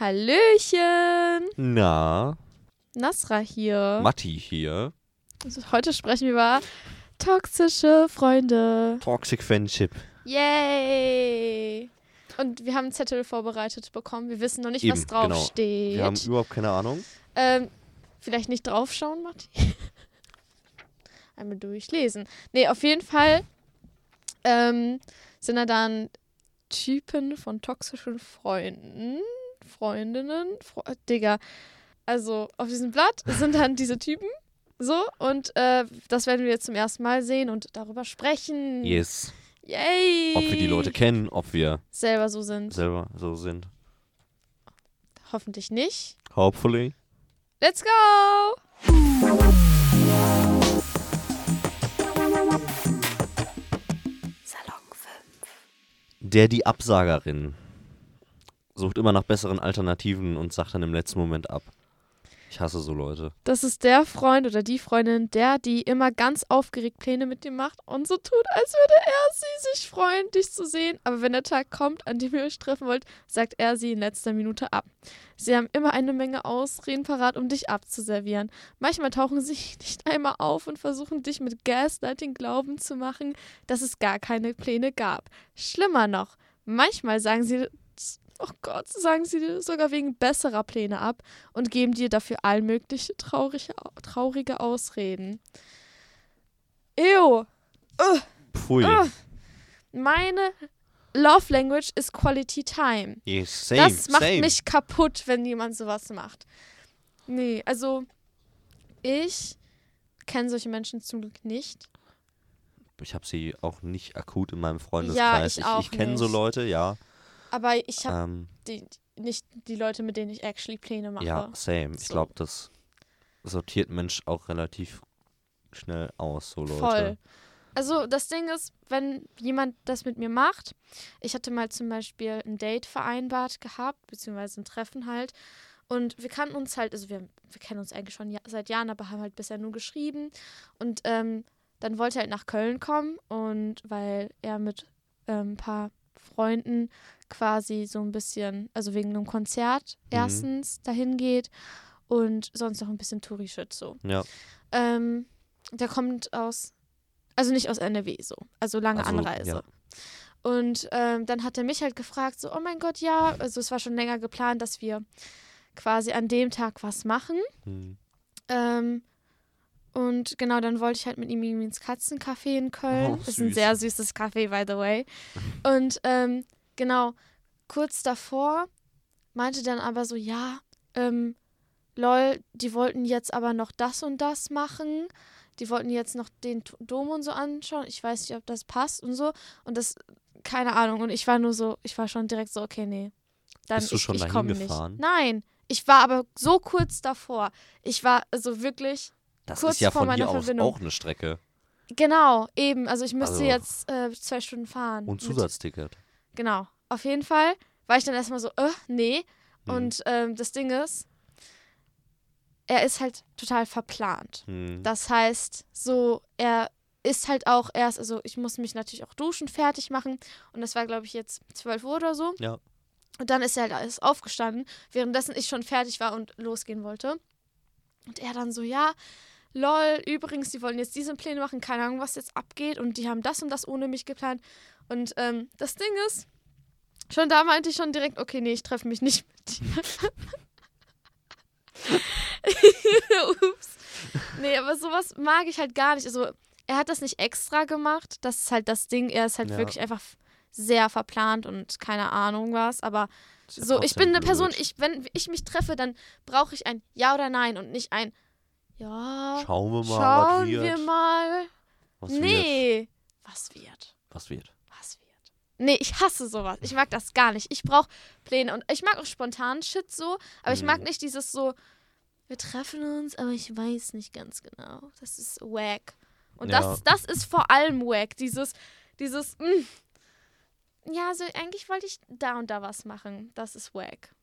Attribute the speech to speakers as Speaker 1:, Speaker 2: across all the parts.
Speaker 1: Hallöchen!
Speaker 2: Na,
Speaker 1: Nasra hier.
Speaker 2: Matti hier.
Speaker 1: Also heute sprechen wir über toxische Freunde.
Speaker 2: Toxic Friendship.
Speaker 1: Yay! Und wir haben einen Zettel vorbereitet bekommen. Wir wissen noch nicht, was
Speaker 2: Eben, genau.
Speaker 1: draufsteht.
Speaker 2: Wir haben überhaupt keine Ahnung.
Speaker 1: Ähm, vielleicht nicht draufschauen, Matti. Einmal durchlesen. Nee, auf jeden Fall ähm, sind da dann Typen von toxischen Freunden, Freundinnen, Fre Digga. Also auf diesem Blatt sind dann diese Typen. So, und äh, das werden wir jetzt zum ersten Mal sehen und darüber sprechen.
Speaker 2: Yes.
Speaker 1: Yay!
Speaker 2: Ob wir die Leute kennen, ob wir
Speaker 1: selber so sind.
Speaker 2: selber so sind.
Speaker 1: Hoffentlich nicht.
Speaker 2: Hopefully.
Speaker 1: Let's go! Salon 5.
Speaker 2: Der die Absagerin sucht immer nach besseren Alternativen und sagt dann im letzten Moment ab. Ich hasse so Leute.
Speaker 1: Das ist der Freund oder die Freundin, der, die immer ganz aufgeregt Pläne mit dir macht und so tut, als würde er sie sich freuen, dich zu sehen. Aber wenn der Tag kommt, an dem ihr euch treffen wollt, sagt er sie in letzter Minute ab. Sie haben immer eine Menge Ausreden parat, um dich abzuservieren. Manchmal tauchen sie nicht einmal auf und versuchen dich mit Gaslighting glauben zu machen, dass es gar keine Pläne gab. Schlimmer noch, manchmal sagen sie oh Gott, sagen sie dir sogar wegen besserer Pläne ab und geben dir dafür all mögliche traurige, traurige Ausreden. Ew. Ugh.
Speaker 2: Pfui.
Speaker 1: Ugh. Meine Love Language ist Quality Time.
Speaker 2: Yes, same,
Speaker 1: das macht
Speaker 2: same.
Speaker 1: mich kaputt, wenn jemand sowas macht. Nee, also ich kenne solche Menschen zum Glück nicht.
Speaker 2: Ich habe sie auch nicht akut in meinem Freundeskreis.
Speaker 1: ich auch
Speaker 2: ich kenne so. Leute, ja.
Speaker 1: Aber ich habe
Speaker 2: Ähm,
Speaker 1: die, nicht die Leute, mit denen ich actually Pläne mache.
Speaker 2: ja, same. Ich
Speaker 1: So.
Speaker 2: glaube, das sortiert Mensch auch relativ schnell aus, so Leute.
Speaker 1: Voll. Also das Ding ist, wenn jemand das mit mir macht, ich hatte mal zum Beispiel ein Date vereinbart gehabt, beziehungsweise ein Treffen halt. Und wir kannten uns halt, also wir, wir kennen uns eigentlich schon ja, seit Jahren, aber haben halt bisher nur geschrieben. Und ähm, dann wollte er halt nach Köln kommen und weil er mit ähm, ein paar Freunden quasi so ein bisschen, also wegen einem Konzert
Speaker 2: Mhm.
Speaker 1: erstens dahin geht und sonst noch ein bisschen Touri-Shit so.
Speaker 2: Ja.
Speaker 1: Ähm, der kommt aus, also nicht aus NRW so, also lange
Speaker 2: Also,
Speaker 1: Anreise.
Speaker 2: ja.
Speaker 1: Und ähm, dann hat er mich halt gefragt, so, oh mein Gott, ja, also es war schon länger geplant, dass wir quasi an dem Tag was machen.
Speaker 2: Hm.
Speaker 1: Ähm, und genau, dann wollte ich halt mit ihm irgendwie ins Katzencafé in Köln.
Speaker 2: Oh,
Speaker 1: das ist ein sehr süßes Café, by the way. Und ähm, genau, kurz davor meinte dann aber so, ja, ähm, lol, die wollten jetzt aber noch das und das machen. Die wollten jetzt noch den Dom und so anschauen. Ich weiß nicht, ob das passt und so. Und das, keine Ahnung. Und ich war nur so, ich war schon direkt so, okay, nee. Dann
Speaker 2: Bist du
Speaker 1: ich,
Speaker 2: schon
Speaker 1: ich
Speaker 2: dahin
Speaker 1: komm nicht.
Speaker 2: gefahren?
Speaker 1: Nein. Ich war aber so kurz davor. Ich war also wirklich
Speaker 2: Das
Speaker 1: Kurz
Speaker 2: ist ja
Speaker 1: vor
Speaker 2: von hier
Speaker 1: meiner
Speaker 2: aus
Speaker 1: Verbindung.
Speaker 2: auch eine Strecke.
Speaker 1: Genau, eben. Also ich müsste
Speaker 2: Also-
Speaker 1: jetzt äh, zwei Stunden fahren.
Speaker 2: Und
Speaker 1: Mit-
Speaker 2: Zusatzticket.
Speaker 1: Genau. Auf jeden Fall war ich dann erstmal so, äh, nee.
Speaker 2: Hm.
Speaker 1: Und ähm, das Ding ist, er ist halt total verplant.
Speaker 2: Hm.
Speaker 1: Das heißt, so, er ist halt auch erst, also ich muss mich natürlich auch duschen, fertig machen. Und das war, glaube ich, jetzt 12 Uhr oder so.
Speaker 2: Ja.
Speaker 1: Und dann ist er halt alles aufgestanden, währenddessen ich schon fertig war und losgehen wollte. Und er dann so, ja, lol, übrigens, die wollen jetzt diese Pläne machen, keine Ahnung, was jetzt abgeht. Und die haben das und das ohne mich geplant. Und ähm, das Ding ist, schon da meinte ich schon direkt, okay, nee, ich treffe mich nicht mit dir. Ups. Nee, aber sowas mag ich halt gar nicht. Also, er hat das nicht extra gemacht. Das ist halt das Ding. Er ist halt
Speaker 2: Ja.
Speaker 1: wirklich einfach sehr verplant und keine Ahnung was. Aber so, ich bin eine
Speaker 2: blöd.
Speaker 1: Person, ich, wenn ich mich treffe, dann brauche ich ein Ja oder Nein und nicht ein Ja.
Speaker 2: Schauen wir mal, was
Speaker 1: Schauen
Speaker 2: wird.
Speaker 1: wir mal.
Speaker 2: Was wird.
Speaker 1: nee. Was wird?
Speaker 2: Was wird.
Speaker 1: Was wird? Nee, ich hasse sowas. Ich mag das gar nicht. Ich brauche Pläne und ich mag auch spontan Shit so, aber ich mag
Speaker 2: Mhm.
Speaker 1: nicht dieses so, wir treffen uns, aber ich weiß nicht ganz genau. Das ist wack. Und
Speaker 2: Ja.
Speaker 1: das, das ist vor allem wack. Dieses, dieses, mm. ja, also eigentlich wollte ich da und da was machen. Das ist wack.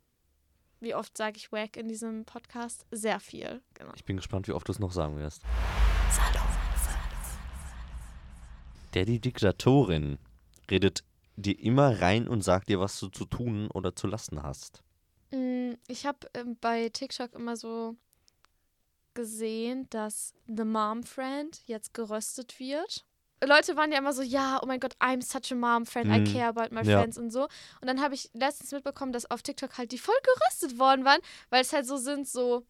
Speaker 1: Wie oft sage ich wack in diesem Podcast? Sehr viel. Genau.
Speaker 2: Ich bin gespannt, wie oft du es noch sagen wirst.
Speaker 1: Salon.
Speaker 2: Der die Diktatorin redet dir immer rein und sagt dir, was du zu tun oder zu lassen hast.
Speaker 1: Mm, Ich habe ähm, bei TikTok immer so gesehen, dass The Mom Friend jetzt geröstet wird. Leute waren ja immer so, ja, oh mein Gott, I'm such a mom friend, I
Speaker 2: Mhm.
Speaker 1: care about my
Speaker 2: Ja.
Speaker 1: friends und so. Und dann habe ich letztens mitbekommen, dass auf TikTok halt die voll geröstet worden waren, weil es halt so sind, so,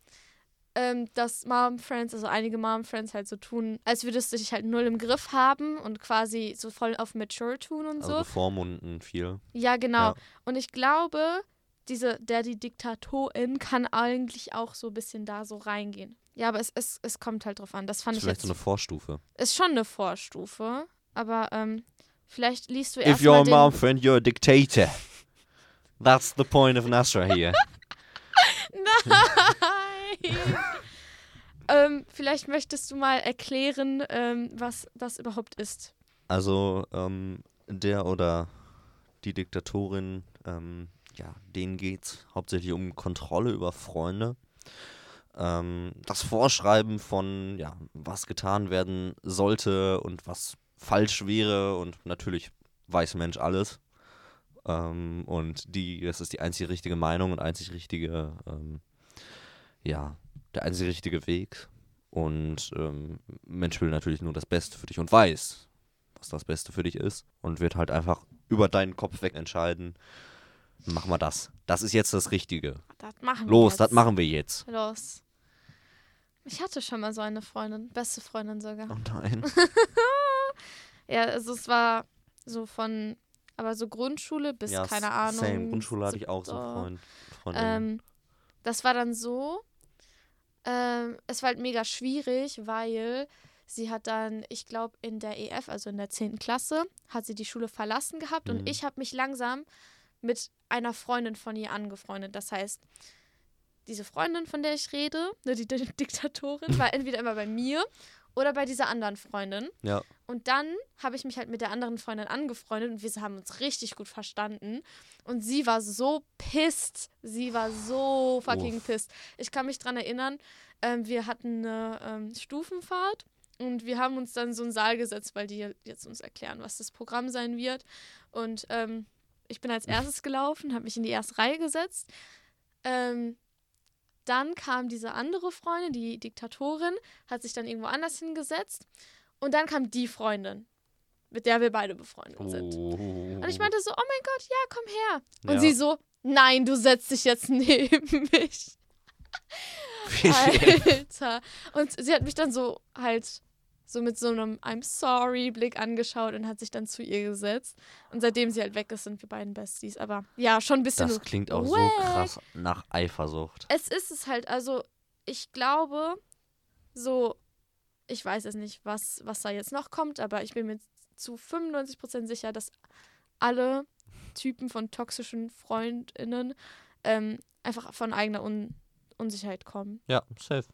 Speaker 1: ähm, dass Mom Friends, also einige Mom Friends halt so tun, als würdest du dich halt null im Griff haben und quasi so voll auf mature tun und
Speaker 2: Also
Speaker 1: so.
Speaker 2: bevormunden viel.
Speaker 1: Ja, genau.
Speaker 2: Ja.
Speaker 1: Und ich glaube, diese Daddy-Diktatorin kann eigentlich auch so ein bisschen da so reingehen. Ja, aber es, es, es kommt halt drauf an. Das fand
Speaker 2: Ist
Speaker 1: ich
Speaker 2: vielleicht
Speaker 1: jetzt.
Speaker 2: so eine Vorstufe.
Speaker 1: ist schon eine Vorstufe. Aber ähm, vielleicht liest du
Speaker 2: If
Speaker 1: erstmal
Speaker 2: you're a mom friend, you're a dictator. That's the point of Nasra here.
Speaker 1: Nein! ähm, vielleicht möchtest du mal erklären, ähm, was das überhaupt ist.
Speaker 2: Also, ähm, der oder die Diktatorin, ähm, ja, denen geht's hauptsächlich um Kontrolle über Freunde. Ähm, das Vorschreiben von, ja, was getan werden sollte und was falsch wäre und natürlich weiß Mensch alles. Ähm, und die, das ist die einzig richtige Meinung und einzig richtige, ähm, ja, der einzig richtige Weg. Und ähm, Mensch will natürlich nur das Beste für dich und weiß, was das Beste für dich ist und wird halt einfach über deinen Kopf weg entscheiden, mach mal das. Das ist jetzt das Richtige.
Speaker 1: Das machen wir
Speaker 2: Los,
Speaker 1: jetzt.
Speaker 2: das machen wir jetzt.
Speaker 1: Los. Ich hatte schon mal so eine Freundin, beste Freundin sogar.
Speaker 2: Oh nein.
Speaker 1: Ja, also es war so von, aber so Grundschule bis,
Speaker 2: ja,
Speaker 1: keine Ahnung.
Speaker 2: Same. Grundschule hatte ich auch so. Freund, Freundinnen.
Speaker 1: Ähm, das war dann so, ähm, es war halt mega schwierig, weil sie hat dann, ich glaube, in der EF, also in der 10. Klasse, hat sie die Schule verlassen gehabt
Speaker 2: Mhm.
Speaker 1: und ich habe mich langsam mit einer Freundin von ihr angefreundet. Das heißt, diese Freundin, von der ich rede, ne, die, die Diktatorin, war entweder immer bei mir oder bei dieser anderen Freundin.
Speaker 2: ja.
Speaker 1: Und dann habe ich mich halt mit der anderen Freundin angefreundet und wir haben uns richtig gut verstanden. Und sie war so pisst. Sie war so fucking
Speaker 2: Uff.
Speaker 1: pisst. Ich kann mich dran erinnern, ähm, wir hatten eine ähm, Stufenfahrt und wir haben uns dann so einen Saal gesetzt, weil die jetzt uns erklären, was das Programm sein wird. Und ähm, ich bin als erstes gelaufen, habe mich in die erste Reihe gesetzt. Ähm, dann kam diese andere Freundin, die Diktatorin, hat sich dann irgendwo anders hingesetzt. Und dann kam die Freundin, mit der wir beide befreundet sind.
Speaker 2: Oh.
Speaker 1: Und ich meinte so, oh mein Gott, ja, komm her. Und
Speaker 2: Ja.
Speaker 1: sie so, nein, du setzt dich jetzt neben mich. Alter. Und sie hat mich dann so halt so mit so einem I'm sorry Blick angeschaut und hat sich dann zu ihr gesetzt. Und seitdem sie halt weg ist, sind wir beiden Besties. Aber ja, schon ein bisschen.
Speaker 2: Das klingt auch so
Speaker 1: wack.
Speaker 2: krass nach Eifersucht.
Speaker 1: Es ist es halt, also ich glaube, so, ich weiß es nicht, was, was da jetzt noch kommt, aber ich bin mir zu 95% sicher, dass alle Typen von toxischen FreundInnen ähm, einfach von eigener Un Unsicherheit kommen.
Speaker 2: Ja, safe.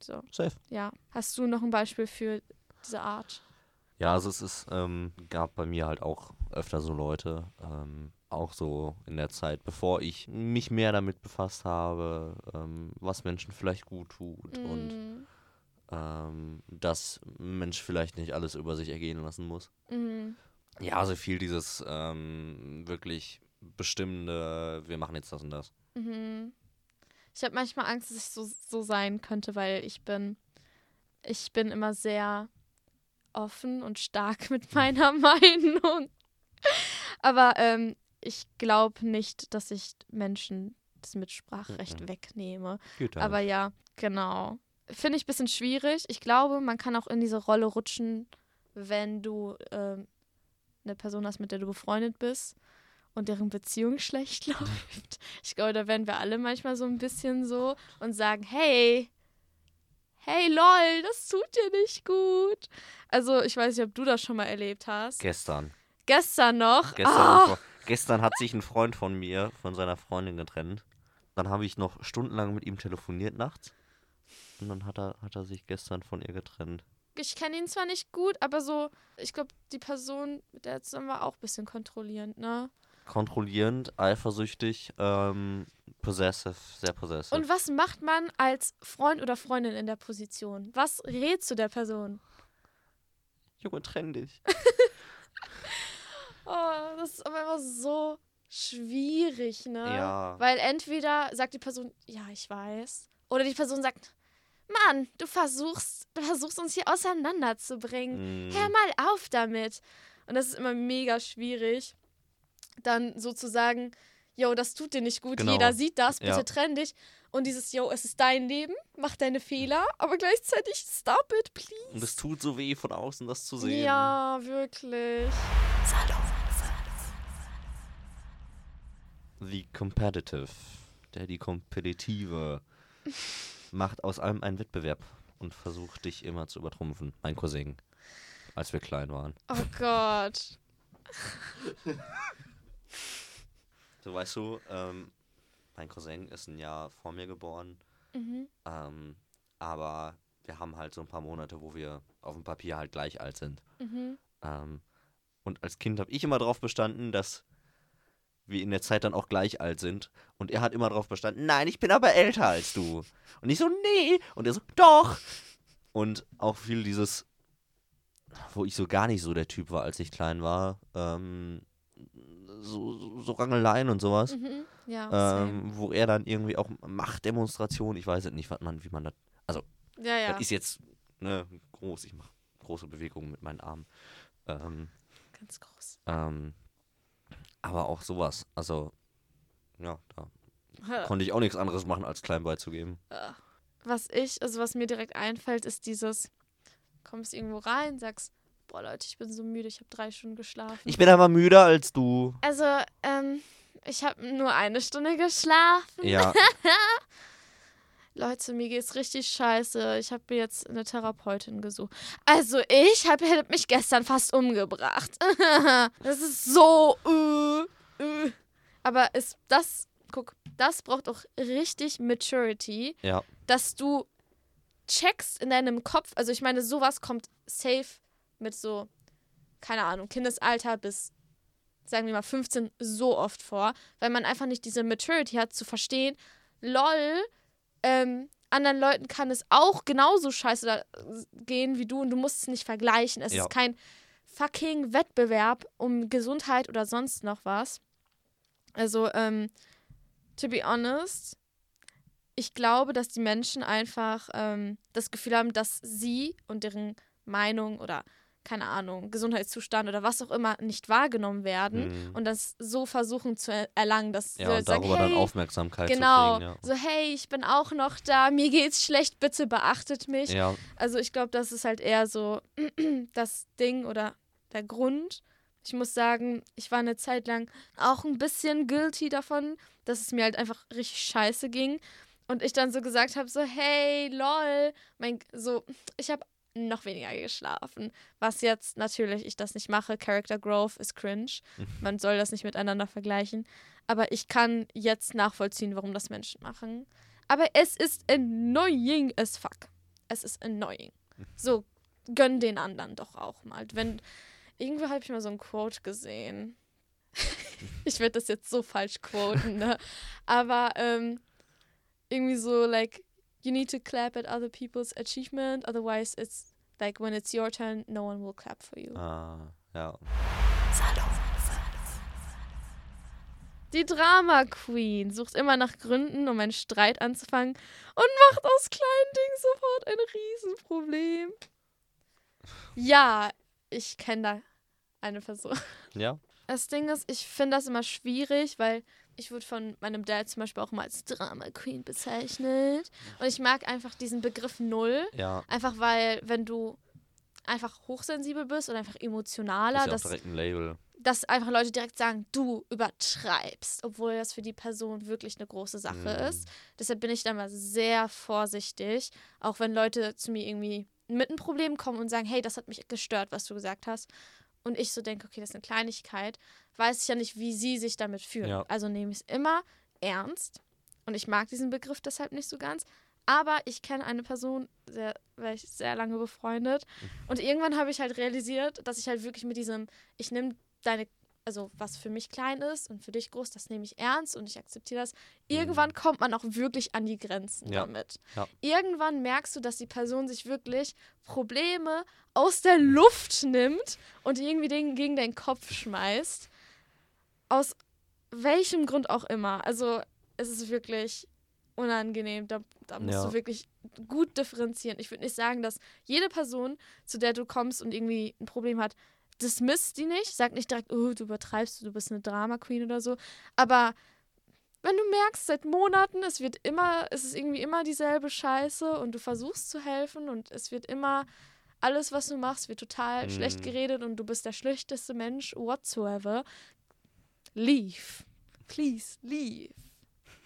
Speaker 1: So,
Speaker 2: Safe.
Speaker 1: ja. Hast du noch ein Beispiel für diese Art?
Speaker 2: Ja, also es ist, ähm, gab bei mir halt auch öfter so Leute, ähm, auch so in der Zeit, bevor ich mich mehr damit befasst habe, ähm, was Menschen vielleicht gut tut und
Speaker 1: Mm,
Speaker 2: ähm, dass ein Mensch vielleicht nicht alles über sich ergehen lassen muss.
Speaker 1: mm,
Speaker 2: Ja, also viel dieses ähm, wirklich bestimmende, wir machen jetzt das und das.
Speaker 1: mhm. Ich habe manchmal Angst, dass ich so, so sein könnte, weil ich bin, ich bin immer sehr offen und stark mit meiner Meinung. Aber ähm, ich glaube nicht, dass ich Menschen das Mitspracherecht
Speaker 2: Mhm.
Speaker 1: wegnehme.
Speaker 2: Geht
Speaker 1: Aber ja, genau. Finde ich ein bisschen schwierig. Ich glaube, man kann auch in diese Rolle rutschen, wenn du ähm, eine Person hast, mit der du befreundet bist und deren Beziehung schlecht läuft. Ich glaube, da werden wir alle manchmal so ein bisschen so und sagen, hey, hey lol, das tut dir nicht gut. Also ich weiß nicht, ob du das schon mal erlebt hast.
Speaker 2: Gestern.
Speaker 1: Gestern noch.
Speaker 2: Gestern, vor- gestern hat sich ein Freund von mir von seiner Freundin getrennt. Dann habe ich noch stundenlang mit ihm telefoniert nachts. Und dann hat er, hat er sich gestern von ihr getrennt.
Speaker 1: ich kenne ihn zwar nicht gut, aber so, ich glaube, die Person, mit der er zusammen war, auch ein bisschen kontrollierend, ne?
Speaker 2: Kontrollierend, eifersüchtig, ähm, possessive, sehr possessive.
Speaker 1: Und was macht man als Freund oder Freundin in der Position? Was rätst du der Person?
Speaker 2: Junge, trenn dich.
Speaker 1: Oh, das ist aber immer so schwierig, ne?
Speaker 2: Ja.
Speaker 1: Weil entweder sagt die Person, ja, ich weiß. Oder die Person sagt, Mann, du versuchst, du versuchst uns hier auseinanderzubringen.
Speaker 2: Mm,
Speaker 1: Hör mal auf damit. Und das ist immer mega schwierig, dann so zu sagen, yo, das tut dir nicht gut,
Speaker 2: Genau.
Speaker 1: jeder sieht das, bitte
Speaker 2: Ja.
Speaker 1: trenn dich. Und dieses, yo, es ist dein Leben, mach deine Fehler, aber gleichzeitig stop it, please.
Speaker 2: Und es tut so weh, von außen das zu sehen.
Speaker 1: Ja, wirklich.
Speaker 2: The Competitive, der die Kompetitive, macht aus allem einen Wettbewerb und versucht dich immer zu übertrumpfen. Mein Cousin, als wir klein waren.
Speaker 1: Oh Gott.
Speaker 2: So weißt du, ähm, mein Cousin ist ein Jahr vor mir geboren,
Speaker 1: Mhm.
Speaker 2: ähm, aber wir haben halt so ein paar Monate, wo wir auf dem Papier halt gleich alt sind.
Speaker 1: Mhm.
Speaker 2: Ähm, und als Kind habe ich immer darauf bestanden, dass wir in der Zeit dann auch gleich alt sind. Und er hat immer darauf bestanden, nein, ich bin aber älter als du. Und ich so, nee. Und er so, doch. Und auch viel dieses, wo ich so gar nicht so der Typ war, als ich klein war, ähm, so, so, Rangeleien und sowas.
Speaker 1: Mhm. Ja.
Speaker 2: Ähm, wo er dann irgendwie auch Machtdemonstrationen, ich weiß jetzt nicht, was man, wie man das
Speaker 1: ja, ja.
Speaker 2: das ist jetzt ne, groß. Ich mache große Bewegungen mit meinen Armen. Ähm,
Speaker 1: Ganz groß.
Speaker 2: ähm, aber auch sowas. Also, ja, da konnte ich auch nichts anderes machen, als klein beizugeben.
Speaker 1: Was ich, also was mir direkt einfällt, ist dieses, kommst irgendwo rein, sagst, boah Leute, ich bin so müde, ich habe drei Stunden geschlafen.
Speaker 2: Ich bin aber müder als du.
Speaker 1: also, ähm, ich habe nur eine Stunde geschlafen.
Speaker 2: Ja,
Speaker 1: Leute, mir geht's richtig scheiße. Ich habe mir jetzt eine Therapeutin gesucht. Also ich hab, hätte mich gestern fast umgebracht. das ist so. Äh, äh. Aber ist das, guck, das braucht auch richtig Maturity,
Speaker 2: ja,
Speaker 1: dass du checkst in deinem Kopf. Also ich meine, sowas kommt safe mit so, keine Ahnung, Kindesalter bis, sagen wir mal, 15 so oft vor, weil man einfach nicht diese Maturity hat zu verstehen, lol, ähm, anderen Leuten kann es auch genauso scheiße da, gehen wie du und du musst es nicht vergleichen. Es
Speaker 2: Ja.
Speaker 1: ist kein fucking Wettbewerb um Gesundheit oder sonst noch was. Also, ähm, to be honest, ich glaube, dass die Menschen einfach ähm, das Gefühl haben, dass sie und deren Meinung oder keine Ahnung, Gesundheitszustand oder was auch immer nicht wahrgenommen werden
Speaker 2: Mhm.
Speaker 1: und das so versuchen zu er erlangen, dass
Speaker 2: ja
Speaker 1: sie
Speaker 2: und
Speaker 1: sagen,
Speaker 2: darüber
Speaker 1: hey,
Speaker 2: dann Aufmerksamkeit
Speaker 1: genau,
Speaker 2: zu kriegen.
Speaker 1: so hey, ich bin auch noch da, mir geht's schlecht, bitte beachtet mich.
Speaker 2: Ja. ja,
Speaker 1: Also ich glaube, das ist halt eher so das Ding oder der Grund. Ich muss sagen, ich war eine Zeit lang auch ein bisschen guilty davon, dass es mir halt einfach richtig scheiße ging. Und ich dann so gesagt habe, so, hey, lol, mein, so, ich habe noch weniger geschlafen. Was jetzt natürlich ich das nicht mache. Character Growth ist cringe. Man soll das nicht miteinander vergleichen. Aber ich kann jetzt nachvollziehen, warum das Menschen machen. Aber es ist annoying as fuck. Es ist annoying. So, gönn den anderen doch auch mal. Wenn, irgendwo habe ich mal so ein Quote gesehen. ich werde das jetzt so falsch quoten, ne? Aber ähm, irgendwie so, like, you need to clap at other people's achievement, otherwise it's like when it's your turn, no one will clap for you.
Speaker 2: Ah, ja.
Speaker 1: Die Drama Queen sucht immer nach Gründen, um einen Streit anzufangen und macht aus kleinen Dingen sofort ein Riesenproblem. Ja, ich kenne da eine Person.
Speaker 2: Ja,
Speaker 1: Das Ding ist, ich finde das immer schwierig, weil ich wurde von meinem Dad zum Beispiel auch mal als Drama Queen bezeichnet. Und ich mag einfach diesen Begriff null.
Speaker 2: ja.
Speaker 1: Einfach weil, wenn du einfach hochsensibel bist oder einfach emotionaler,
Speaker 2: Ist ja
Speaker 1: dass,
Speaker 2: direkt ein Label.
Speaker 1: dass einfach Leute direkt sagen, du übertreibst, obwohl das für die Person wirklich eine große Sache
Speaker 2: Mhm.
Speaker 1: ist. Deshalb bin ich da mal sehr vorsichtig, auch wenn Leute zu mir irgendwie mit einem Problem kommen und sagen, hey, das hat mich gestört, was du gesagt hast. Und ich so denke, okay, das ist eine Kleinigkeit, weiß ich ja nicht, wie sie sich damit fühlen.
Speaker 2: Ja.
Speaker 1: Also nehme ich es immer ernst. Und ich mag diesen Begriff deshalb nicht so ganz. Aber ich kenne eine Person, sehr, war ich sehr lange befreundet. Und irgendwann habe ich halt realisiert, dass ich halt wirklich mit diesem, ich nehme deine, also was für mich klein ist und für dich groß, das nehme ich ernst und ich akzeptiere das. Irgendwann kommt man auch wirklich an die Grenzen
Speaker 2: Ja.
Speaker 1: damit.
Speaker 2: Ja.
Speaker 1: Irgendwann merkst du, dass die Person sich wirklich Probleme aus der Luft nimmt und irgendwie den gegen deinen Kopf schmeißt. Aus welchem Grund auch immer. Also es ist wirklich unangenehm. Da, da musst
Speaker 2: Ja.
Speaker 1: du wirklich gut differenzieren. Ich würde nicht sagen, dass jede Person, zu der du kommst und irgendwie ein Problem hat, dismiss die nicht. Sag nicht direkt, oh, du übertreibst, du bist eine Drama Queen oder so. Aber wenn du merkst, seit Monaten, es wird immer, es ist irgendwie immer dieselbe Scheiße und du versuchst zu helfen und es wird immer, alles, was du machst, wird total
Speaker 2: Mhm.
Speaker 1: schlecht geredet und du bist der schlechteste Mensch whatsoever. Leave. Please, leave.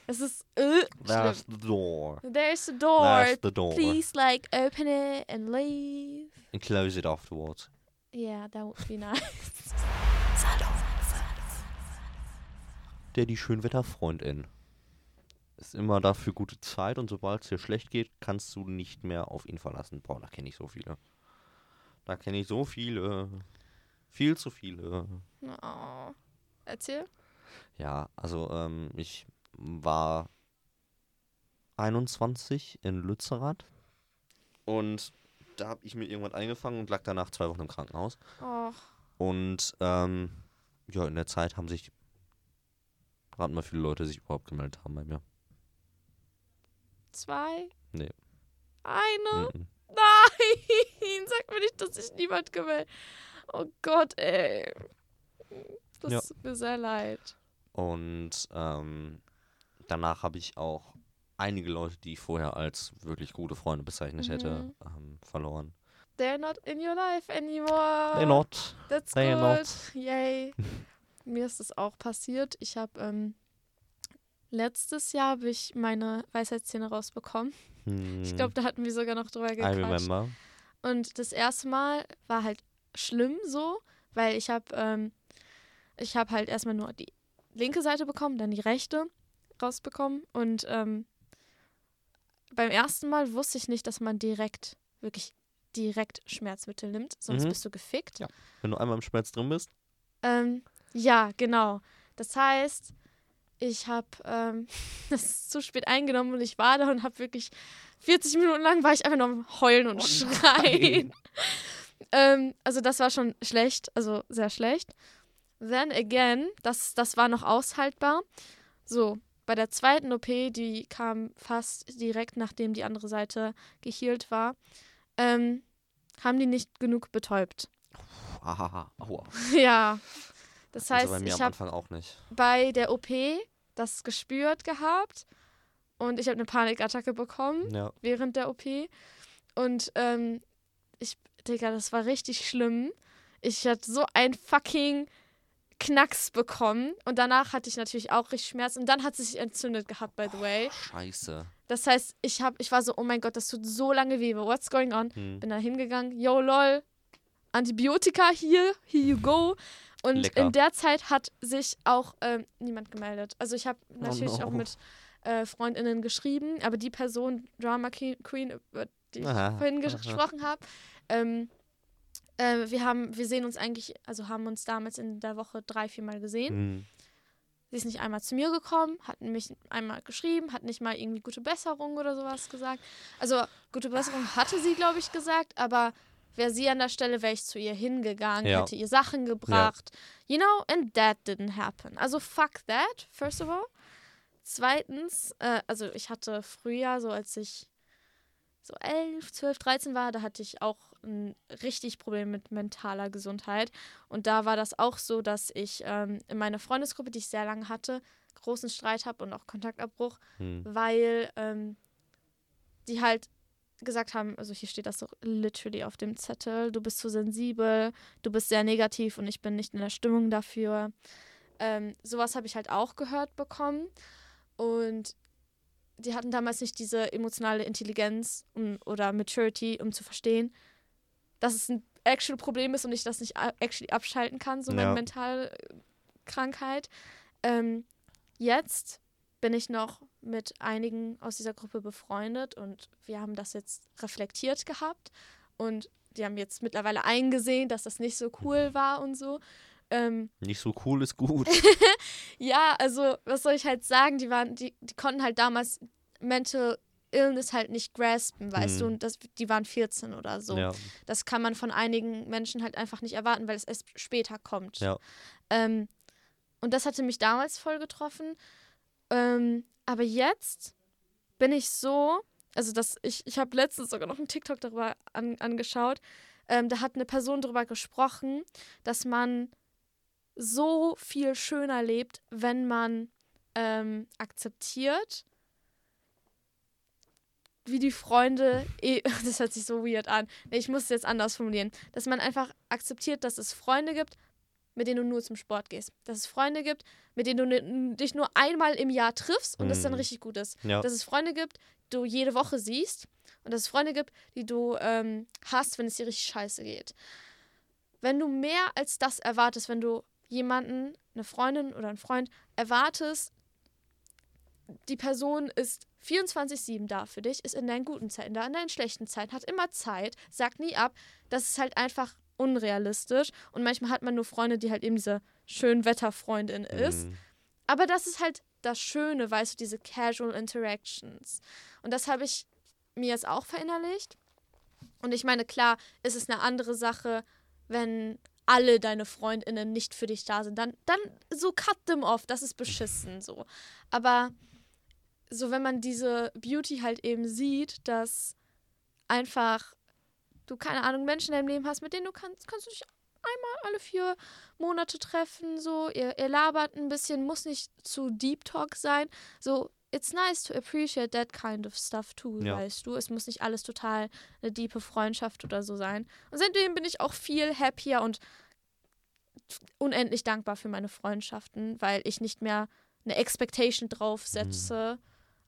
Speaker 1: Es ist äh,
Speaker 2: There's
Speaker 1: schlimm.
Speaker 2: the door.
Speaker 1: There's a door.
Speaker 2: There's the door.
Speaker 1: Please, like, open it and leave.
Speaker 2: And close it afterwards.
Speaker 1: Yeah, that would be nice.
Speaker 2: Der die Schönwetterfreundin. Ist immer da für gute Zeit und sobald es dir schlecht geht, kannst du nicht mehr auf ihn verlassen. Boah, da kenne ich so viele. Da kenne ich so viele. Viel zu viele.
Speaker 1: Oh. Erzähl.
Speaker 2: Ja, also ähm, ich war 21 in Lützerath und da habe ich mir irgendwann eingefangen und lag danach zwei Wochen im Krankenhaus.
Speaker 1: Oh,
Speaker 2: Und ähm, ja, in der Zeit haben sich, raten mal, viele Leute sich überhaupt gemeldet haben bei mir.
Speaker 1: zwei?
Speaker 2: Nee.
Speaker 1: Eine?
Speaker 2: Mhm.
Speaker 1: Nein! Sag mir nicht, dass sich niemand gemeldet Oh Gott, ey. Das
Speaker 2: Ja.
Speaker 1: tut mir sehr leid.
Speaker 2: Und ähm, danach habe ich auch einige Leute, die ich vorher als wirklich gute Freunde bezeichnet hätte,
Speaker 1: Mhm.
Speaker 2: ähm, verloren.
Speaker 1: They're not in your life anymore.
Speaker 2: They not.
Speaker 1: That's
Speaker 2: They
Speaker 1: good.
Speaker 2: not.
Speaker 1: Yay. Mir ist das auch passiert. Ich habe ähm, letztes Jahr habe ich meine Weisheitszähne rausbekommen. Ich
Speaker 2: Hm,
Speaker 1: glaube, da hatten wir sogar noch drüber
Speaker 2: I
Speaker 1: gequatscht.
Speaker 2: remember.
Speaker 1: Und das erste Mal war halt schlimm so, weil ich habe ähm, ich habe halt erstmal nur die linke Seite bekommen, dann die rechte rausbekommen und ähm, beim ersten Mal wusste ich nicht, dass man direkt wirklich direkt Schmerzmittel nimmt, sonst
Speaker 2: Mhm.
Speaker 1: bist du gefickt.
Speaker 2: Ja. Wenn du einmal im Schmerz drin bist,
Speaker 1: Ähm, ja, genau. Das heißt, ich habe ähm, das zu spät eingenommen und ich war da und habe wirklich 40 Minuten lang war ich einfach nur am Heulen und
Speaker 2: Oh
Speaker 1: Schreien. ähm, also das war schon schlecht, also sehr schlecht. Then again, das, das war noch aushaltbar. So, bei der zweiten OP, die kam fast direkt nachdem die andere Seite gehealt war, ähm, haben die nicht genug betäubt.
Speaker 2: Puh, ahaha, aua.
Speaker 1: ja. Das
Speaker 2: Also
Speaker 1: heißt,
Speaker 2: bei mir
Speaker 1: ich habe bei der OP das gespürt gehabt und ich habe eine Panikattacke bekommen
Speaker 2: Ja.
Speaker 1: während der OP. Und ähm, ich, Digga, das war richtig schlimm. Ich hatte so ein fucking Knacks bekommen und danach hatte ich natürlich auch richtig Schmerzen und dann hat es sich entzündet gehabt, by the way.
Speaker 2: Scheiße.
Speaker 1: Das heißt, ich, hab, ich war so, oh mein Gott, das tut so lange weh. What's going on?
Speaker 2: Hm.
Speaker 1: Bin da hingegangen, yo lol, Antibiotika hier, here you go. Und
Speaker 2: Lecker.
Speaker 1: in der Zeit hat sich auch ähm, niemand gemeldet. Also ich habe natürlich
Speaker 2: no.
Speaker 1: auch mit äh, FreundInnen geschrieben, aber die Person, Drama Que- Queen, über die ich
Speaker 2: Aha,
Speaker 1: vorhin
Speaker 2: aha.
Speaker 1: gesprochen habe, ähm, äh, wir haben, wir sehen uns eigentlich, also haben uns damals in der Woche drei, viermal gesehen.
Speaker 2: Hm.
Speaker 1: Sie ist nicht einmal zu mir gekommen, hat mich einmal geschrieben, hat nicht mal irgendwie gute Besserung oder sowas gesagt. Also gute Besserung hatte sie, glaube ich, gesagt, aber wäre sie an der Stelle, wäre ich zu ihr hingegangen,
Speaker 2: Ja.
Speaker 1: hätte ihr Sachen gebracht. You know, and that didn't happen. Also fuck that, first of all. Zweitens, äh, also ich hatte früher, so als ich so 11, 12, 13 war, da hatte ich auch ein richtig Problem mit mentaler Gesundheit. Und da war das auch so, dass ich ähm, in meiner Freundesgruppe, die ich sehr lange hatte, großen Streit habe und auch Kontaktabbruch,
Speaker 2: Hm.
Speaker 1: weil ähm, die halt gesagt haben, also hier steht das so literally auf dem Zettel, du bist zu sensibel, du bist sehr negativ und ich bin nicht in der Stimmung dafür. Ähm, sowas habe ich halt auch gehört bekommen. Und die hatten damals nicht diese emotionale Intelligenz um, oder Maturity, um zu verstehen, dass es ein actual Problem ist und ich das nicht actually abschalten kann, so meine
Speaker 2: Ja.
Speaker 1: Mentalkrankheit. Ähm, jetzt bin ich noch mit einigen aus dieser Gruppe befreundet und wir haben das jetzt reflektiert gehabt und die haben jetzt mittlerweile eingesehen, dass das nicht so cool war und so. Ähm,
Speaker 2: Nicht so cool ist gut.
Speaker 1: ja, also was soll ich halt sagen, die waren, die, die konnten halt damals Mental Illness halt nicht graspen, weißt
Speaker 2: Mhm.
Speaker 1: du, und das, die waren 14 oder so.
Speaker 2: Ja.
Speaker 1: Das kann man von einigen Menschen halt einfach nicht erwarten, weil es erst später kommt.
Speaker 2: Ja.
Speaker 1: Ähm, Und das hatte mich damals voll getroffen. Ähm, aber jetzt bin ich so, also das, ich, ich habe letztens sogar noch einen TikTok darüber an, angeschaut. Ähm, da hat eine Person darüber gesprochen, dass man so viel schöner lebt, wenn man ähm, akzeptiert, wie die Freunde, eh, das hört sich so weird an. Ich muss es jetzt anders formulieren. Dass man einfach akzeptiert, dass es Freunde gibt, mit denen du nur zum Sport gehst. Dass es Freunde gibt, mit denen du dich nur einmal im Jahr triffst und das dann
Speaker 2: Mhm.
Speaker 1: richtig gut ist.
Speaker 2: Ja.
Speaker 1: Dass es Freunde gibt, die du jede Woche siehst und dass es Freunde gibt, die du ähm, hast, wenn es dir richtig scheiße geht. Wenn du mehr als das erwartest, wenn du jemanden, eine Freundin oder einen Freund erwartest, die Person ist 24-7 da für dich, ist in deinen guten Zeiten da, in deinen schlechten Zeiten, hat immer Zeit, sagt nie ab. Das ist halt einfach unrealistisch. Und manchmal hat man nur Freunde, die halt eben diese Schönwetterfreundin ist.
Speaker 2: Mhm.
Speaker 1: Aber das ist halt das Schöne, weißt du, diese Casual Interactions. Und das habe ich mir jetzt auch verinnerlicht. Und ich meine, klar, ist es eine andere Sache, wenn alle deine FreundInnen nicht für dich da sind. Dann, dann so cut them off, das ist beschissen so. Aber so, wenn man diese Beauty halt eben sieht, dass einfach du, keine Ahnung, Menschen in deinem Leben hast, mit denen du kannst, kannst du dich einmal alle vier Monate treffen, so, ihr, ihr labert ein bisschen, muss nicht zu Deep Talk sein. So, it's nice to appreciate that kind of stuff too,
Speaker 2: Ja.
Speaker 1: weißt du. Es muss nicht alles total eine diepe Freundschaft oder so sein. Und seitdem bin ich auch viel happier und unendlich dankbar für meine Freundschaften, weil ich nicht mehr eine Expectation draufsetze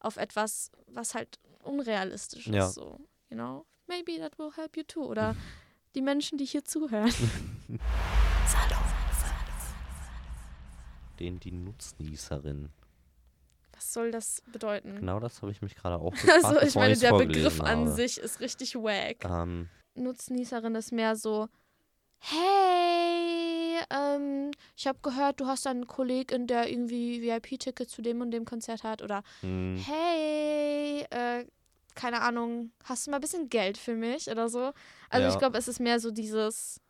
Speaker 1: auf etwas, was halt unrealistisch
Speaker 2: Ja.
Speaker 1: ist. So, you know, maybe that will help you too. Oder die Menschen, die hier zuhören.
Speaker 2: Den die Nutznießerin.
Speaker 1: Was soll das bedeuten?
Speaker 2: Genau das habe ich mich gerade auch gefragt,
Speaker 1: Also ich meine, der Begriff an
Speaker 2: habe.
Speaker 1: sich ist richtig wack.
Speaker 2: Ähm,
Speaker 1: Nutznießerin ist mehr so, hey, ähm, ich habe gehört, du hast einen Kollegen, der irgendwie VIP-Ticket zu dem und dem Konzert hat. Oder
Speaker 2: mh,
Speaker 1: hey, äh, keine Ahnung, hast du mal ein bisschen Geld für mich oder so? Also
Speaker 2: Ja.
Speaker 1: ich glaube, es ist mehr so dieses,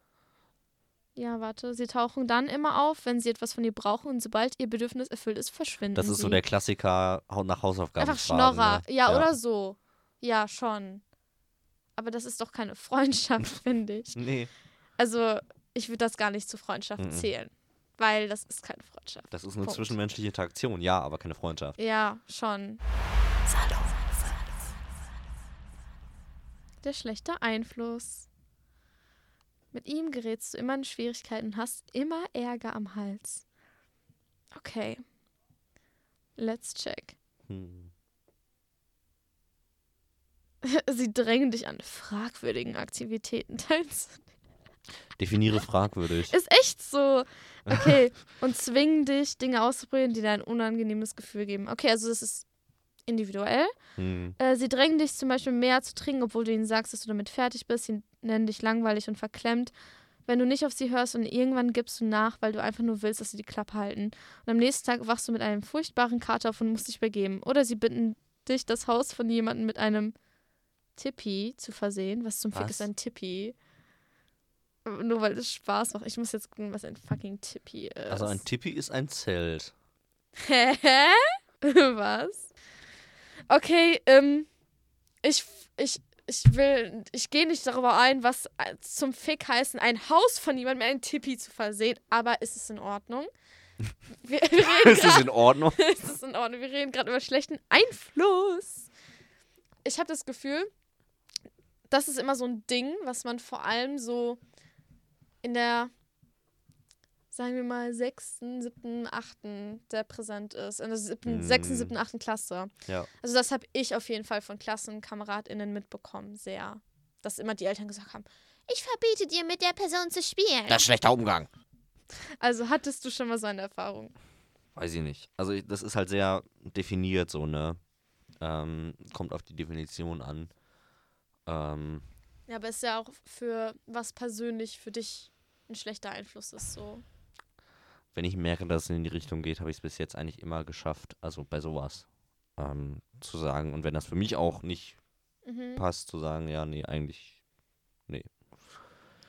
Speaker 1: ja, warte, sie tauchen dann immer auf, wenn sie etwas von dir brauchen und sobald ihr Bedürfnis erfüllt ist, verschwinden
Speaker 2: das ist
Speaker 1: sie.
Speaker 2: so der Klassiker nach Hausaufgaben.
Speaker 1: Einfach Schnorrer,
Speaker 2: ne?
Speaker 1: ja, oder so. Ja, schon. Aber das ist doch keine Freundschaft, finde ich.
Speaker 2: Nee,
Speaker 1: Also, ich würde das gar nicht zur Freundschaft
Speaker 2: Mhm.
Speaker 1: zählen. Weil das ist keine Freundschaft.
Speaker 2: das ist eine
Speaker 1: Punkt.
Speaker 2: zwischenmenschliche Interaktion, ja, aber keine Freundschaft.
Speaker 1: Ja, schon. Der schlechte Einfluss. Mit ihm gerätst du immer in Schwierigkeiten und hast immer Ärger am Hals. Okay. Let's check.
Speaker 2: Hm.
Speaker 1: Sie drängen dich an fragwürdigen Aktivitäten teilzunehmen.
Speaker 2: Definiere fragwürdig.
Speaker 1: Ist echt so. Okay. und zwingen dich, Dinge auszuprobieren, die dir ein unangenehmes Gefühl geben. Okay, also das ist individuell.
Speaker 2: Hm.
Speaker 1: Äh, sie drängen dich zum Beispiel mehr zu trinken, obwohl du ihnen sagst, dass du damit fertig bist. Sie nennen dich langweilig und verklemmt. Wenn du nicht auf sie hörst und irgendwann gibst du nach, weil du einfach nur willst, dass sie die Klappe halten. Und am nächsten Tag wachst du mit einem furchtbaren Kater auf und musst dich begeben. Oder sie bitten dich, das Haus von jemandem mit einem Tippi zu versehen. Was zum Fick ist ein Tippi? Nur weil es Spaß macht. Ich muss jetzt gucken, was ein fucking Tippi ist.
Speaker 2: Also ein Tippi ist ein Zelt.
Speaker 1: Hä? Was? Okay, ähm, ich, ich, ich will, ich gehe nicht darüber ein, was äh, zum Fick heißen, ein Haus von jemandem mit einem Tippi zu versehen, aber ist es in Ordnung? Wir, wir
Speaker 2: Ist das in Ordnung?
Speaker 1: es ist in Ordnung. Wir reden gerade über schlechten Einfluss. Ich habe das Gefühl, das ist immer so ein Ding, was man vor allem so in der, sagen wir mal, sechsten, siebten, achten sehr präsent ist. In der siebten,
Speaker 2: Mm.
Speaker 1: sechsten, siebten, achten Klasse.
Speaker 2: Ja.
Speaker 1: Also das habe ich auf jeden Fall von KlassenkameradInnen mitbekommen, sehr. Dass immer die Eltern gesagt haben, ich verbiete dir, mit der Person zu spielen.
Speaker 2: Das ist schlechter Umgang.
Speaker 1: also hattest du schon mal so eine Erfahrung?
Speaker 2: Weiß ich nicht. Also ich, das ist halt sehr definiert so, ne? Ähm, kommt auf die Definition an. Ähm,
Speaker 1: Ja, aber ist ja auch für was persönlich für dich ein schlechter Einfluss ist, so.
Speaker 2: wenn ich merke, dass es in die Richtung geht, habe ich es bis jetzt eigentlich immer geschafft, also bei sowas ähm, zu sagen. Und wenn das für mich auch nicht
Speaker 1: Mhm.
Speaker 2: passt, zu sagen, ja, nee, eigentlich,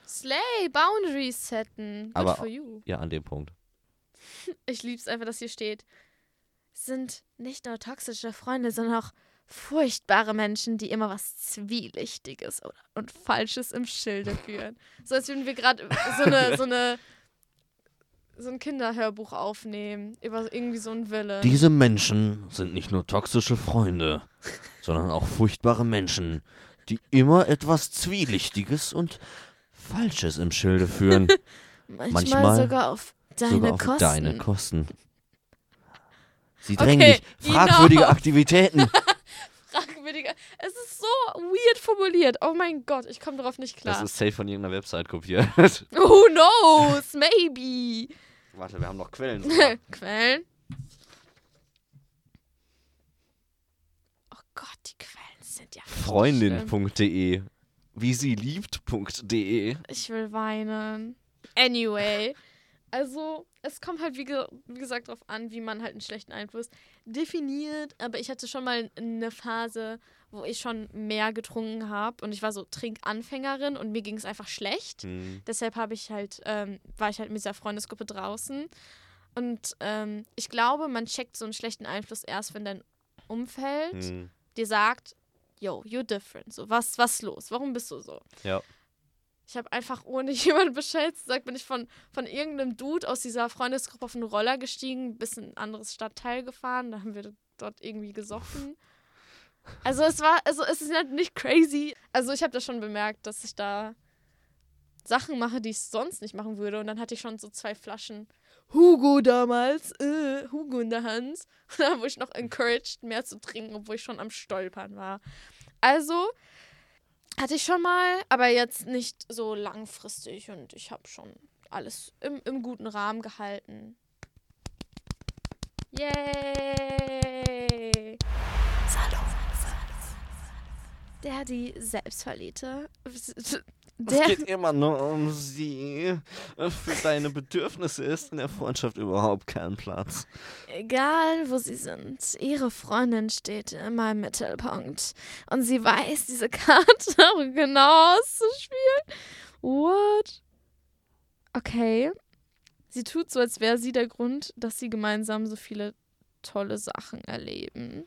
Speaker 1: Slay, Boundaries setten. Good
Speaker 2: Aber-
Speaker 1: for you.
Speaker 2: ja, an dem Punkt.
Speaker 1: Ich lieb's einfach, dass hier steht. Sind nicht nur toxische Freunde, sondern auch furchtbare Menschen, die immer was Zwielichtiges und Falsches im Schilde führen. So als würden wir gerade so eine, so eine so ein Kinderhörbuch aufnehmen über irgendwie so einen Willen.
Speaker 2: Diese Menschen sind nicht nur toxische Freunde, sondern auch furchtbare Menschen, die immer etwas Zwielichtiges und Falsches im Schilde führen.
Speaker 1: manchmal,
Speaker 2: manchmal
Speaker 1: sogar auf deine
Speaker 2: sogar auf
Speaker 1: Kosten.
Speaker 2: deine Kosten. Sie
Speaker 1: Okay,
Speaker 2: drängen dich. Fragwürdige. Aktivitäten.
Speaker 1: Fragwürdiger. Es ist so weird formuliert. Oh mein Gott, ich komme darauf nicht
Speaker 2: Das
Speaker 1: klar.
Speaker 2: ist safe von irgendeiner Website kopiert.
Speaker 1: Who knows? Maybe.
Speaker 2: Warte, wir haben noch Quellen.
Speaker 1: Quellen. Oh Gott, die Quellen sind ja.
Speaker 2: Freundin.de. Wie sie liebt.de.
Speaker 1: Ich will weinen. Anyway. Also, es kommt halt, wie, ge wie gesagt, darauf an, wie man halt einen schlechten Einfluss definiert. Aber ich hatte schon mal eine Phase, wo ich schon mehr getrunken habe. Und ich war so Trinkanfängerin und mir ging es einfach schlecht.
Speaker 2: Hm.
Speaker 1: Deshalb habe ich halt, ähm, war ich halt mit dieser Freundesgruppe draußen. Und ähm, ich glaube, man checkt so einen schlechten Einfluss erst, wenn dein Umfeld
Speaker 2: Hm.
Speaker 1: dir sagt, yo, you're different. So, was, was los? Warum bist du so?
Speaker 2: Ja.
Speaker 1: Ich habe einfach, ohne jemandem Bescheid sagen, bin ich von, von irgendeinem Dude aus dieser Freundesgruppe auf einen Roller gestiegen, bis in ein anderes Stadtteil gefahren. Da haben wir dort irgendwie gesoffen. Also es war, also es ist halt nicht crazy. Also ich habe das schon bemerkt, dass ich da Sachen mache, die ich sonst nicht machen würde. Und dann hatte ich schon so zwei Flaschen Hugo damals, äh, Hugo in der Hand. Und dann wurde ich noch encouraged, mehr zu trinken, obwohl ich schon am Stolpern war. Also hatte ich schon mal, aber jetzt nicht so langfristig und ich habe schon alles im, im guten Rahmen gehalten. Yay! Der, die Selbstverliebte.
Speaker 2: Es
Speaker 1: Der,
Speaker 2: geht immer nur um sie. Für deine Bedürfnisse ist in der Freundschaft überhaupt kein Platz.
Speaker 1: egal wo sie sind, ihre Freundin steht immer im Mittelpunkt. Und sie weiß, diese Karte genau auszuspielen. What? Okay. Sie tut so, als wäre sie der Grund, dass sie gemeinsam so viele tolle Sachen erleben.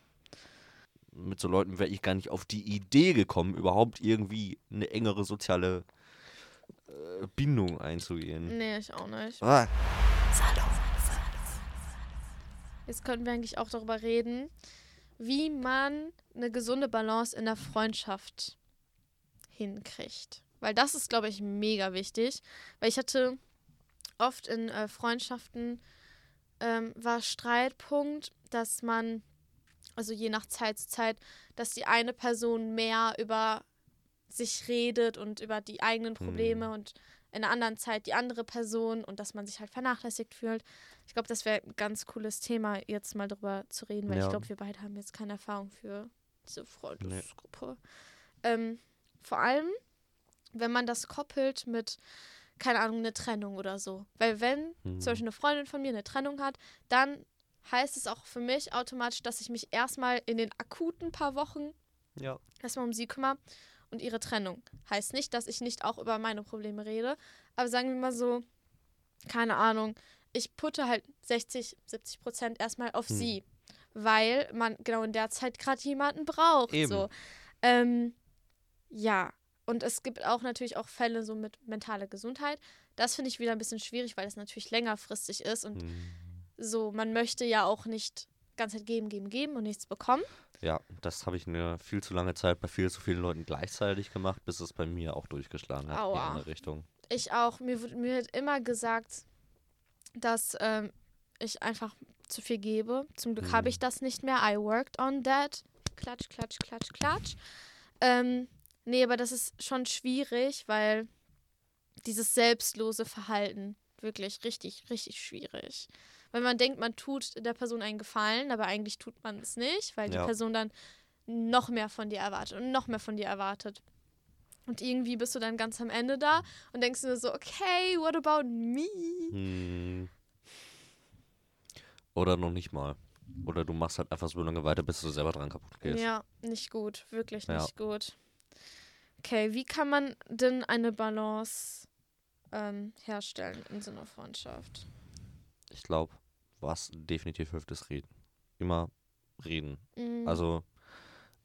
Speaker 2: Mit so Leuten wäre ich gar nicht auf die Idee gekommen, überhaupt irgendwie eine engere soziale äh, Bindung einzugehen.
Speaker 1: Nee, ich auch nicht.
Speaker 2: Ah,
Speaker 1: Jetzt könnten wir eigentlich auch darüber reden, wie man eine gesunde Balance in der Freundschaft hinkriegt. Weil das ist, glaube ich, mega wichtig. Weil ich hatte oft in äh, Freundschaften ähm, war Streitpunkt, dass man, also je nach Zeit zu Zeit, dass die eine Person mehr über sich redet und über die eigenen Probleme
Speaker 2: Hm.
Speaker 1: und in einer anderen Zeit die andere Person und dass man sich halt vernachlässigt fühlt. Ich glaube, das wäre ein ganz cooles Thema, jetzt mal drüber zu reden, weil ich
Speaker 2: Ja.
Speaker 1: glaube, wir beide haben jetzt keine Erfahrung für diese Freundesgruppe. Ähm, vor allem, wenn man das koppelt mit, keine Ahnung, eine Trennung oder so. Weil wenn
Speaker 2: Hm.
Speaker 1: zum Beispiel eine Freundin von mir eine Trennung hat, dann heißt es auch für mich automatisch, dass ich mich erstmal in den akuten paar Wochen
Speaker 2: ja.
Speaker 1: erstmal um sie kümmere und ihre Trennung. Heißt nicht, dass ich nicht auch über meine Probleme rede, aber sagen wir mal so, keine Ahnung, ich putte halt 60, 70 Prozent erstmal auf
Speaker 2: Hm.
Speaker 1: sie, weil man genau in der Zeit gerade jemanden braucht.
Speaker 2: Eben.
Speaker 1: So. Ähm, ja, und es gibt auch natürlich auch Fälle so mit mentaler Gesundheit. Das finde ich wieder ein bisschen schwierig, weil es natürlich längerfristig ist und
Speaker 2: Hm.
Speaker 1: So, man möchte ja auch nicht ganz Zeit geben, geben, geben und nichts bekommen.
Speaker 2: Ja, das habe ich eine viel zu lange Zeit bei viel zu vielen Leuten gleichzeitig gemacht, bis es bei mir auch durchgeschlagen hat in die
Speaker 1: Aua.
Speaker 2: andere Richtung.
Speaker 1: ich auch, mir, wird- mir wird immer gesagt, dass ähm, ich einfach zu viel gebe. Zum Glück habe ich
Speaker 2: Mhm.
Speaker 1: das nicht mehr. I worked on that. Klatsch, klatsch, klatsch, klatsch. Ähm, nee, aber das ist schon schwierig, weil dieses selbstlose Verhalten wirklich richtig, richtig schwierig. Weil man denkt, man tut der Person einen Gefallen, aber eigentlich tut man es nicht, weil die
Speaker 2: Ja.
Speaker 1: Person dann noch mehr von dir erwartet und noch mehr von dir erwartet. Und irgendwie bist du dann ganz am Ende da und denkst dir so, okay, what about me?
Speaker 2: Hm. Oder noch nicht mal. Oder du machst halt einfach so lange weiter, bis du selber dran kaputt gehst.
Speaker 1: Ja, nicht gut, wirklich
Speaker 2: Ja.
Speaker 1: nicht gut. Okay, wie kann man denn eine Balance ähm, herstellen in so einer Freundschaft?
Speaker 2: ich glaube, was definitiv hilft, ist reden. Immer reden.
Speaker 1: Mhm.
Speaker 2: Also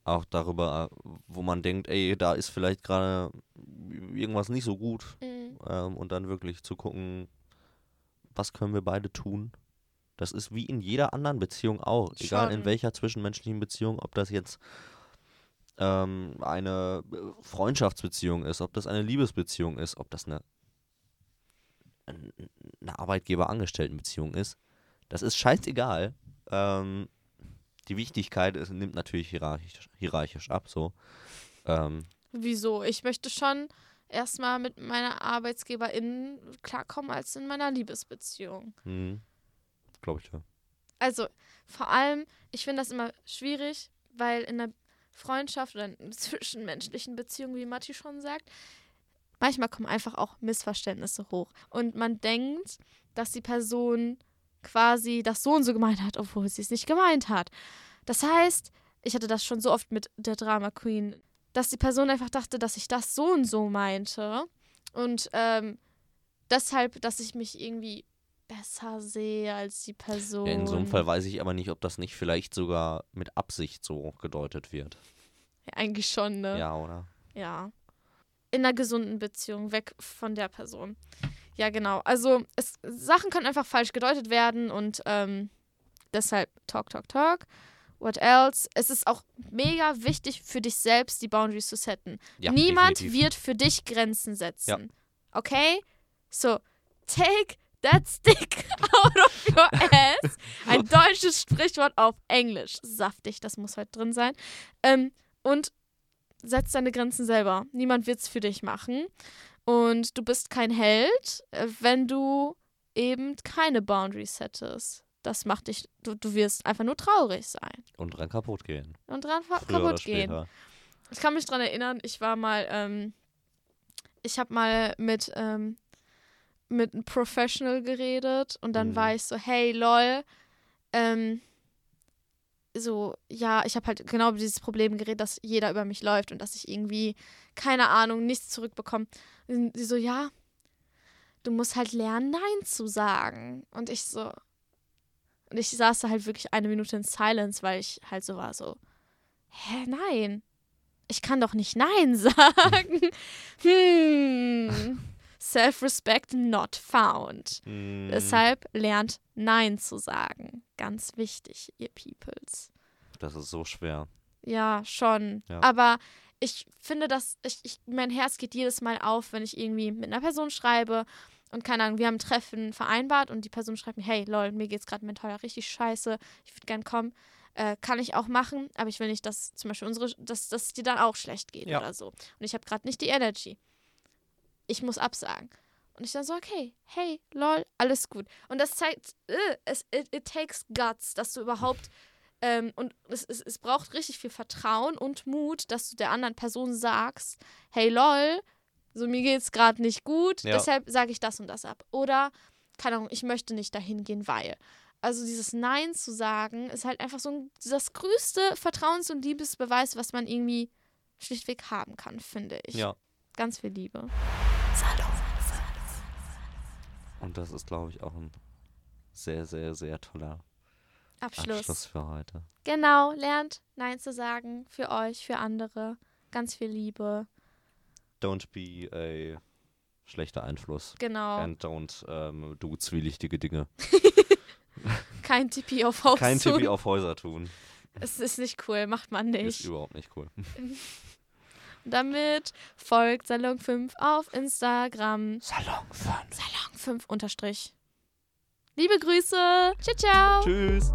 Speaker 2: auch darüber, wo man denkt, ey, da ist vielleicht gerade irgendwas nicht so gut.
Speaker 1: Mhm.
Speaker 2: Ähm, und dann wirklich zu gucken, was können wir beide tun. Das ist wie in jeder anderen Beziehung auch. Egal in
Speaker 1: Schon.
Speaker 2: welcher zwischenmenschlichen Beziehung, ob das jetzt ähm, eine äh, Freundschaftsbeziehung ist, ob das eine Liebesbeziehung ist, ob das eine, ein- eine Arbeitgeber-Angestellten-Beziehung ist. Das ist scheißegal. Ähm, die Wichtigkeit ist, nimmt natürlich hierarchisch, hierarchisch ab. So. Ähm,
Speaker 1: Wieso? Ich möchte schon erstmal mit meiner ArbeitsgeberInnen klarkommen als in meiner Liebesbeziehung.
Speaker 2: Glaube ich ja.
Speaker 1: Also vor allem, ich finde das immer schwierig, weil in einer Freundschaft oder in einer zwischenmenschlichen Beziehung, wie Matti schon sagt, manchmal kommen einfach auch Missverständnisse hoch. Und man denkt, dass die Person quasi das so und so gemeint hat, obwohl sie es nicht gemeint hat. Das heißt, ich hatte das schon so oft mit der Drama Queen, dass die Person einfach dachte, dass ich das so und so meinte. Und ähm, deshalb, dass ich mich irgendwie besser sehe als die Person.
Speaker 2: Ja, in so einem Fall weiß ich aber nicht, ob das nicht vielleicht sogar mit Absicht so gedeutet wird.
Speaker 1: Ja, eigentlich schon, ne?
Speaker 2: Ja, oder?
Speaker 1: Ja. In einer gesunden Beziehung, weg von der Person. Ja, genau. Also, es, Sachen können einfach falsch gedeutet werden und ähm, deshalb talk, talk, talk. What else? Es ist auch mega wichtig für dich selbst, die Boundaries zu setten.
Speaker 2: Ja,
Speaker 1: Niemand
Speaker 2: definitiv.
Speaker 1: wird für dich Grenzen setzen. Okay? So, take that stick out of your ass. Ein deutsches Sprichwort auf Englisch. Saftig, das muss heute drin sein. Ähm, und setz deine Grenzen selber. Niemand wird es für dich machen. Und du bist kein Held, äh, wenn du eben keine Boundaries hättest. Das macht dich, du, du wirst einfach nur traurig sein
Speaker 2: Und dran kaputt gehen.
Speaker 1: und dran
Speaker 2: Früher
Speaker 1: kaputt gehen. Ich kann mich dran erinnern, ich war mal, ähm, ich habe mal mit, ähm, mit einem Professional geredet und dann
Speaker 2: Mhm.
Speaker 1: war ich so, hey, lol, ähm, so, ja, ich habe halt genau über dieses Problem geredet, dass jeder über mich läuft und dass ich irgendwie, keine Ahnung, nichts zurückbekomme. Und sie so, ja, du musst halt lernen, Nein zu sagen. Und ich so, und ich saß da halt wirklich eine Minute in Silence, weil ich halt so war, so, hä, nein. Ich kann doch nicht Nein sagen. hm. Self-respect not found.
Speaker 2: Mm,
Speaker 1: Deshalb lernt Nein zu sagen. Ganz wichtig, ihr Peoples.
Speaker 2: Das ist so schwer.
Speaker 1: Ja, schon.
Speaker 2: Ja.
Speaker 1: Aber ich finde, dass ich, ich, mein Herz geht jedes Mal auf, wenn ich irgendwie mit einer Person schreibe und keine Ahnung, wir haben ein Treffen vereinbart und die Person schreibt mir, hey, lol, mir geht's gerade mental richtig scheiße, ich würde gern kommen. Äh, kann ich auch machen, aber ich will nicht, dass zum Beispiel unsere, dass, dass es dir dann auch schlecht geht
Speaker 2: Ja.
Speaker 1: oder so. Und ich habe gerade nicht die Energy. Ich muss absagen. Und ich dann so, okay, hey, lol, alles gut. Und das zeigt, äh, es, it, it takes guts, dass du überhaupt ähm, und es, es, es braucht richtig viel Vertrauen und Mut, dass du der anderen Person sagst, hey lol, so mir geht's gerade nicht gut,
Speaker 2: Ja.
Speaker 1: deshalb sage ich das und das ab. Oder, keine Ahnung, ich möchte nicht dahin gehen, weil. Also dieses Nein zu sagen, ist halt einfach so ein, das größte Vertrauens- und Liebesbeweis, was man irgendwie schlichtweg haben kann, finde ich.
Speaker 2: Ja.
Speaker 1: Ganz viel Liebe.
Speaker 2: Und das ist, glaube ich, auch ein sehr, sehr, sehr toller
Speaker 1: Abschluss.
Speaker 2: Abschluss für heute.
Speaker 1: Genau, lernt Nein zu sagen für euch, für andere. Ganz viel Liebe.
Speaker 2: Don't be a schlechter Einfluss.
Speaker 1: Genau.
Speaker 2: And don't ähm, do zwielichtige Dinge.
Speaker 1: Kein Tippi auf Haus
Speaker 2: Kein
Speaker 1: tun.
Speaker 2: Tippi auf Häuser tun.
Speaker 1: Es ist nicht cool, macht man
Speaker 2: Ist
Speaker 1: nicht.
Speaker 2: überhaupt nicht cool.
Speaker 1: Damit folgt Salon 5 auf Instagram.
Speaker 2: Salon 5.
Speaker 1: Salon 5 unterstrich. Liebe Grüße. Ciao, ciao.
Speaker 2: Tschüss.